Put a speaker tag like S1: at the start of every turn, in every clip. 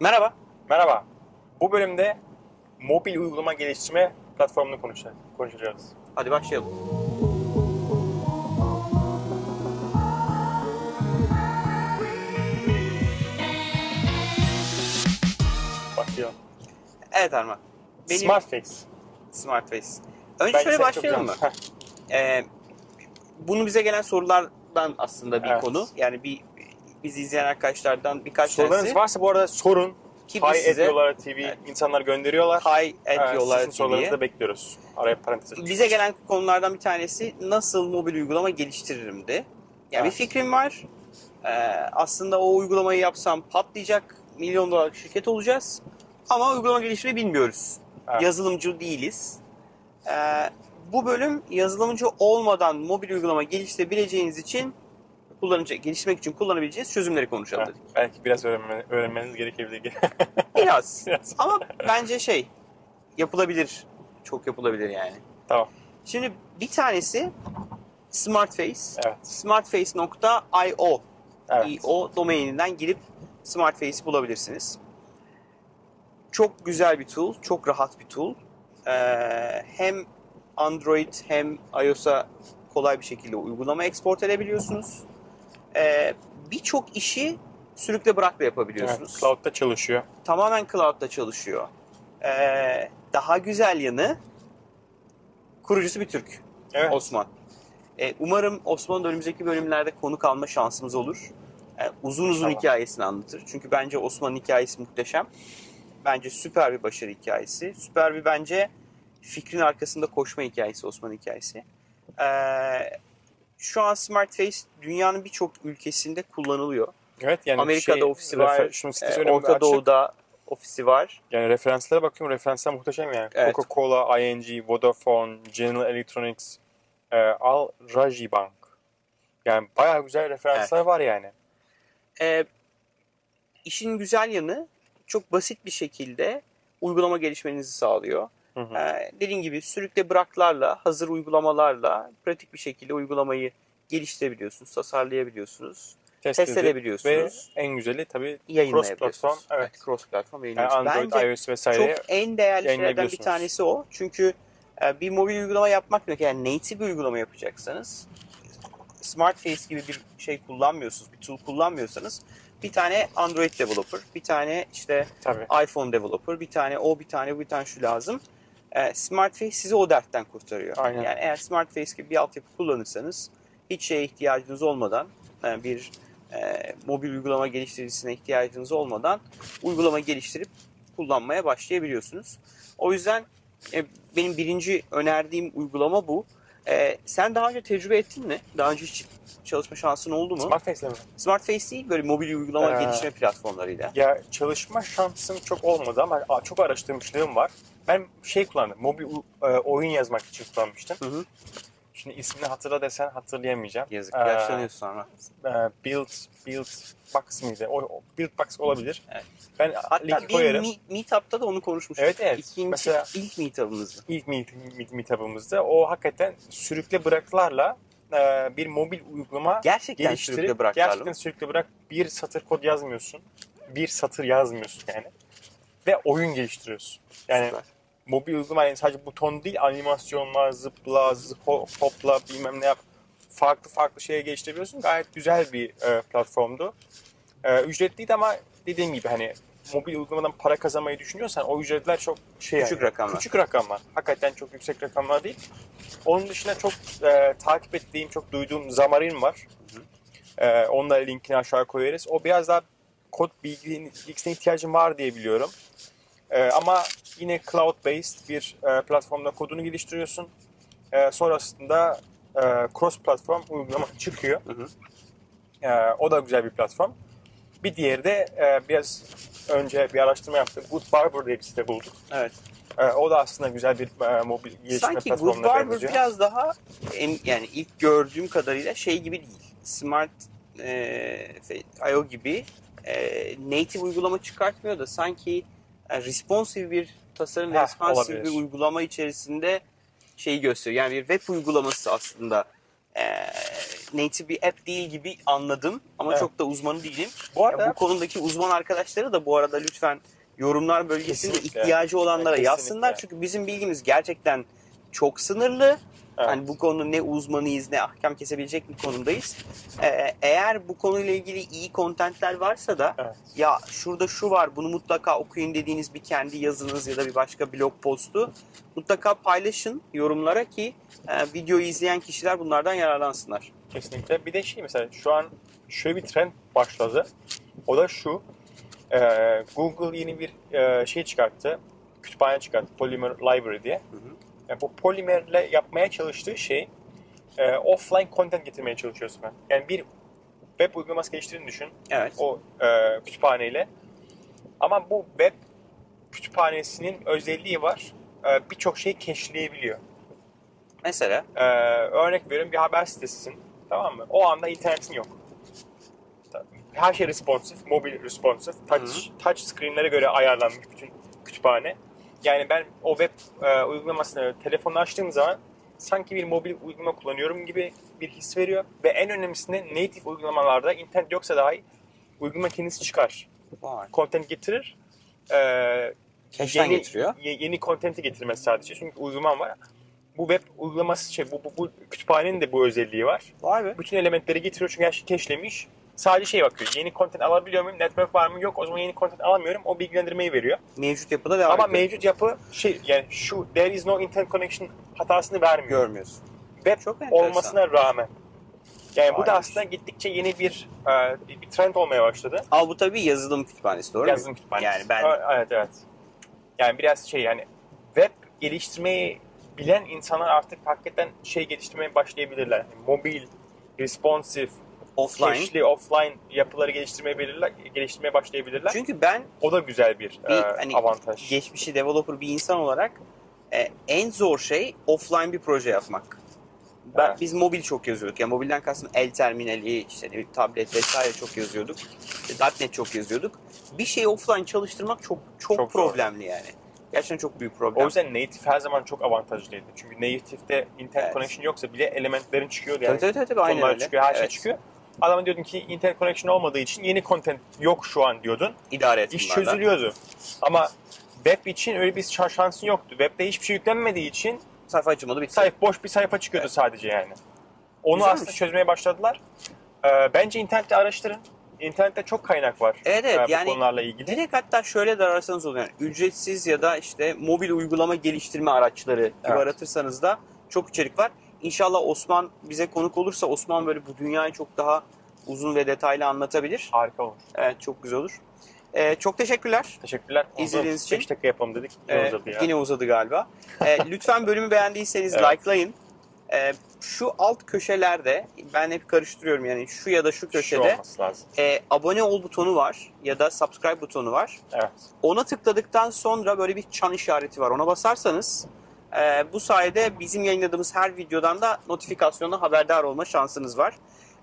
S1: Merhaba.
S2: Merhaba. Bu bölümde mobil uygulama geliştirme platformunu konuşacağız. konuşacağız.
S1: Hadi başlayalım.
S2: Başlayalım.
S1: Evet Arman. Benim
S2: Smartface.
S1: Smartface. Önce
S2: Bence
S1: şöyle başlayalım mı? Ee, bunu bize gelen sorulardan aslında bir
S2: Evet.
S1: konu. Yani bir bizi izleyen arkadaşlardan birkaç
S2: Sorularınız
S1: tanesi
S2: varsa bu arada sorun.
S1: ki
S2: Hi
S1: size
S2: ediyorlar TV.
S1: Evet.
S2: insanlar gönderiyorlar.
S1: hi ediyorlar
S2: Sizin sorularınızı da bekliyoruz. Araya parantez açayım.
S1: Bize gelen konulardan bir tanesi nasıl mobil uygulama geliştiririmdi. Yani
S2: Evet.
S1: bir fikrim var. Ee, aslında o uygulamayı yapsam patlayacak. Milyon dolarlık şirket olacağız. Ama uygulama geliştirmeyi bilmiyoruz.
S2: Evet.
S1: Yazılımcı değiliz. Ee, bu bölüm yazılımcı olmadan mobil uygulama geliştirebileceğiniz için kullanıcı geliştirmek için kullanabileceğiniz çözümleri konuşalım dedik.
S2: belki biraz öğrenme, öğrenmeniz gerekebilir.
S1: Biraz.
S2: Biraz.
S1: Ama bence şey yapılabilir. Çok yapılabilir yani.
S2: tamam.
S1: Şimdi bir tanesi Smartface.
S2: Evet.
S1: Smartface.io
S2: Evet.
S1: domaininden girip Smartface'i bulabilirsiniz. Çok güzel bir tool, çok rahat bir tool. Ee, hem Android hem iOS'a kolay bir şekilde uygulama export edebiliyorsunuz. Ee, Birçok işi sürükle bırakla
S2: evet.
S1: yapabiliyorsunuz.
S2: Cloud'da çalışıyor.
S1: Tamamen cloud'da çalışıyor. Ee, daha güzel yanı kurucusu bir Türk.
S2: Evet.
S1: Osman. Ee, umarım Osman'ın önümüzdeki bölümlerde konuk alma şansımız olur. Ee, uzun uzun
S2: İnşallah.
S1: hikayesini anlatır. Çünkü bence Osman'ın hikayesi muhteşem. Bence süper bir başarı hikayesi. Süper bir bence fikrin arkasında koşma hikayesi Osman'ın hikayesi. Ee, şu an Smartface dünyanın birçok ülkesinde kullanılıyor.
S2: Evet yani
S1: Amerika'da
S2: şey,
S1: ofisi var,
S2: refer- Şunu sitesi
S1: Ee,
S2: önümde
S1: Orta. Doğu'da ofisi var.
S2: Yani referanslere bakıyorum. Referanslar muhteşem yani.
S1: Evet.
S2: Coca-Cola, ING, Vodafone, General Electronics, e, Al Rajhi Bank. Yani bayağı güzel referanslar var yani.
S1: Ee, işin güzel yanı çok basit bir şekilde uygulama gelişmenizi sağlıyor.
S2: Hı hı.
S1: Ee, dediğim gibi sürükle bıraklarla, hazır uygulamalarla pratik bir şekilde uygulamayı geliştirebiliyorsunuz, tasarlayabiliyorsunuz, test,
S2: edip
S1: edebiliyorsunuz,
S2: Ve en güzeli tabii cross platform. Evet.
S1: cross platform
S2: Yani. Android,
S1: Bence
S2: iOS vesaire.
S1: çok en değerli şeylerden bir tanesi o. Çünkü bir mobil uygulama yapmak demek yani native bir uygulama yapacaksanız Smartface gibi bir şey kullanmıyorsunuz, bir tool kullanmıyorsanız bir tane Android developer, bir tane işte
S2: Tabii.
S1: iPhone developer, bir tane o, bir tane bu, bir tane şu lazım. E, Smartface sizi o dertten kurtarıyor.
S2: Aynen.
S1: Yani eğer Smartface gibi bir altyapı kullanırsanız hiç şeye ihtiyacınız olmadan e, bir e, mobil uygulama geliştiricisine ihtiyacınız olmadan uygulama geliştirip kullanmaya başlayabiliyorsunuz. O yüzden e, benim birinci önerdiğim uygulama bu. E, sen daha önce tecrübe ettin mi? Daha önce hiç çalışma şansın oldu mu?
S2: Smartface'le mi?
S1: Smartface değil böyle mobil uygulama
S2: Ee,
S1: geliştirme platformlarıyla.
S2: Ya çalışma şansım çok olmadı ama çok araştırmışlığım var. Ben şey kullandım. Mobil e, oyun yazmak için kullanmıştım.
S1: Hı hı.
S2: Şimdi ismini hatırla desen hatırlayamayacağım.
S1: Yazık
S2: Ee,
S1: yaşlanıyorsun sonra.
S2: e, build Build Box mıydı? O, o Build Box olabilir.
S1: Evet.
S2: Ben
S1: Hatta
S2: linki
S1: bir
S2: koyarım.
S1: meet, meetup'ta da onu konuşmuştuk.
S2: Evet, evet.
S1: İkinci,
S2: Mesela-
S1: ilk meetup'ımızdı.
S2: İlk meet, meet, meetup'ımızda o hakikaten sürükle bıraklarla e, bir mobil uygulama
S1: Gerçekten
S2: geliştirip
S1: sürükle bıraklarla
S2: gerçekten sürükle bırak bir satır kod yazmıyorsun. Bir satır yazmıyorsun yani. Ve oyun geliştiriyorsun. Yani
S1: Süper.
S2: Mobil uygulama yani sadece buton değil animasyonlar, zıpla, zıpo, hopla bilmem ne yap. Farklı farklı şeye geliştirebiliyorsun. Gayet güzel bir e, platformdu. E, ücretliydi ama dediğim gibi hani mobil uygulamadan para kazanmayı düşünüyorsan o ücretler çok şey
S1: Küçük
S2: yani,
S1: rakamlar.
S2: Küçük rakamlar. Hakikaten çok yüksek rakamlar değil. Onun dışında çok e, takip ettiğim, çok duyduğum Xamarin var. E, onunla linkini aşağı koyarız. O biraz daha kod bilgisine ihtiyacım var diye biliyorum. E, ama yine cloud-based bir e, platformda kodunu geliştiriyorsun. E, sonrasında e, cross platform uygulama çıkıyor.
S1: Hı hı.
S2: E, o da güzel bir platform. Bir diğeri de e, biraz önce bir araştırma yaptık. Good Barber diye bir site bulduk.
S1: Evet.
S2: E, o da aslında güzel bir e, mobil geliştirme
S1: Sanki Good
S2: platformuna
S1: Barber
S2: benziyor.
S1: biraz daha em- yani ilk gördüğüm kadarıyla şey gibi değil. Smart e, IO gibi e, native uygulama çıkartmıyor da sanki e, responsive bir tasarım ve responsive
S2: olabilir.
S1: bir uygulama içerisinde şeyi gösteriyor. Yani bir web uygulaması aslında e, native bir app değil gibi anladım ama
S2: Evet.
S1: çok da uzmanı değilim.
S2: Bu arada
S1: bu konudaki uzman arkadaşları da bu arada lütfen yorumlar bölgesinde
S2: Kesinlikle.
S1: ihtiyacı olanlara
S2: Kesinlikle.
S1: yazsınlar. Çünkü bizim bilgimiz gerçekten çok sınırlı.
S2: Evet.
S1: Hani bu konu ne uzmanıyız ne ahkam kesebilecek bir konumdayız. Ee, eğer bu konuyla ilgili iyi kontentler varsa da
S2: Evet.
S1: ya şurada şu var bunu mutlaka okuyun dediğiniz bir kendi yazınız ya da bir başka blog postu mutlaka paylaşın yorumlara ki e, videoyu izleyen kişiler bunlardan yararlansınlar.
S2: Kesinlikle. Bir de şey mesela şu an şöyle bir trend başladı. O da şu. e, Google yeni bir e, şey çıkarttı. Kütüphane çıkarttı. Polymer Library diye.
S1: Hı hı.
S2: Yani bu Polymer'le yapmaya çalıştığı şey e, offline content getirmeye çalışıyorsun. ben. Yani bir web uygulaması geliştirdiğini düşün.
S1: Evet.
S2: O e, kütüphaneyle. Ama bu web kütüphanesinin özelliği var. E, Birçok şeyi cache'leyebiliyor.
S1: Mesela
S2: Ee, örnek veriyorum bir haber sitesisin. Tamam mı? O anda internetin yok. Her şey responsif, mobil responsif, touch, touch screenlere göre ayarlanmış bütün kütüphane. Yani ben o web e, uygulamasını telefonla açtığım zaman sanki bir mobil uygulama kullanıyorum gibi bir his veriyor. Ve en önemlisinde native uygulamalarda internet yoksa dahi uygulama kendisi çıkar.
S1: var.
S2: Content getirir. Ee,
S1: Cache'den getiriyor.
S2: ye- yeni content'i getirmez sadece. Çünkü uygulaman var. Bu web uygulaması şey, bu, bu, bu kütüphanenin de bu özelliği var.
S1: Vay be.
S2: Bütün elementleri getiriyor çünkü her şey cache'lemiş. Sadece şey bakıyor. Yeni content alabiliyor muyum? Network var mı? Yok. O zaman yeni content alamıyorum. O bilgilendirmeyi veriyor.
S1: Mevcut yapıda devam
S2: Ama
S1: ediyor.
S2: mevcut yapı şey yani şu there is no internet connection hatasını vermiyor.
S1: görmüyorsun.
S2: Web
S1: Çok enteresan.
S2: olmasına rağmen. Yani bu da aslında gittikçe yeni bir e, bir trend olmaya başladı.
S1: Al bu tabii yazılım kütüphanesi doğru
S2: Yazılım
S1: mu?
S2: kütüphanesi.
S1: Yani ben
S2: Evet evet. Yani biraz şey yani web geliştirmeyi bilen insanlar artık hakikaten şey geliştirmeye başlayabilirler. Yani mobil, responsive,
S1: offline.
S2: cache'li, offline yapıları geliştirmeye belirler, geliştirmeye başlayabilirler.
S1: Çünkü ben
S2: o da güzel bir,
S1: bir
S2: e,
S1: hani
S2: avantaj.
S1: geçmişi developer bir insan olarak e, en zor şey offline bir proje yapmak. Ben,
S2: Evet.
S1: Biz mobil çok yazıyorduk. Yani mobilden kastım el terminali, işte ne tablet vesaire çok yazıyorduk. İşte .NET çok yazıyorduk. Bir şeyi offline çalıştırmak çok çok,
S2: Çok zor.
S1: problemli yani. Gerçekten çok büyük
S2: O
S1: problem.
S2: yüzden native her zaman çok avantajlıydı. Çünkü native'de internet
S1: Evet.
S2: connection yoksa bile elementlerin çıkıyordu yani.
S1: tabii, tabii, tabii, aynen
S2: Konular
S1: öyle.
S2: çıkıyor, her şey
S1: Evet.
S2: çıkıyor. Adama diyordun ki internet connection olmadığı için yeni content yok şu an diyordun.
S1: İdare et
S2: İş çözülüyordu. Ama web için öyle bir şa- şansın yoktu. Web'de hiçbir şey yüklenmediği için
S1: Sayfa açılmadı bitti.
S2: sayfa boş bir sayfa çıkıyordu sadece yani. Onu
S1: Güzelmiş.
S2: aslında çözmeye başladılar. Ee, bence internette araştırın. İnternette çok kaynak var.
S1: Evet, evet,
S2: e, bu
S1: yani
S2: konularla ilgili.
S1: Direkt hatta şöyle de ararsanız olur yani ücretsiz ya da işte mobil uygulama geliştirme araçları gibi
S2: Evet.
S1: aratırsanız da çok içerik var. İnşallah Osman bize konuk olursa Osman böyle bu dünyayı çok daha uzun ve detaylı anlatabilir.
S2: Harika olur.
S1: Evet çok güzel olur. Ee, çok teşekkürler.
S2: Teşekkürler.
S1: İzlediğiniz için.
S2: 5 dakika yapalım dedik.
S1: Ee,
S2: Yine uzadı ya.
S1: yine uzadı galiba. Ee, lütfen bölümü beğendiyseniz
S2: Evet.
S1: likelayın. Ee, şu alt köşelerde ben hep karıştırıyorum yani şu ya da şu
S2: Şu
S1: köşede
S2: lazım.
S1: e, abone ol butonu var ya da subscribe butonu var.
S2: Evet.
S1: Ona tıkladıktan sonra böyle bir çan işareti var. Ona basarsanız e, bu sayede bizim yayınladığımız her videodan da notifikasyonla haberdar olma şansınız var.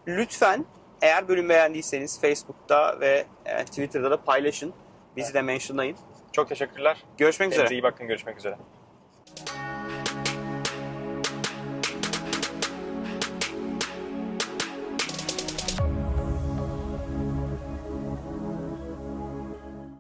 S1: Lütfen eğer bölüm beğendiyseniz Facebook'ta ve e, Twitter'da da paylaşın. Bizi de mentionlayın.
S2: Çok teşekkürler.
S1: Görüşmek üzere.
S2: Kendinize iyi bakın. Görüşmek üzere.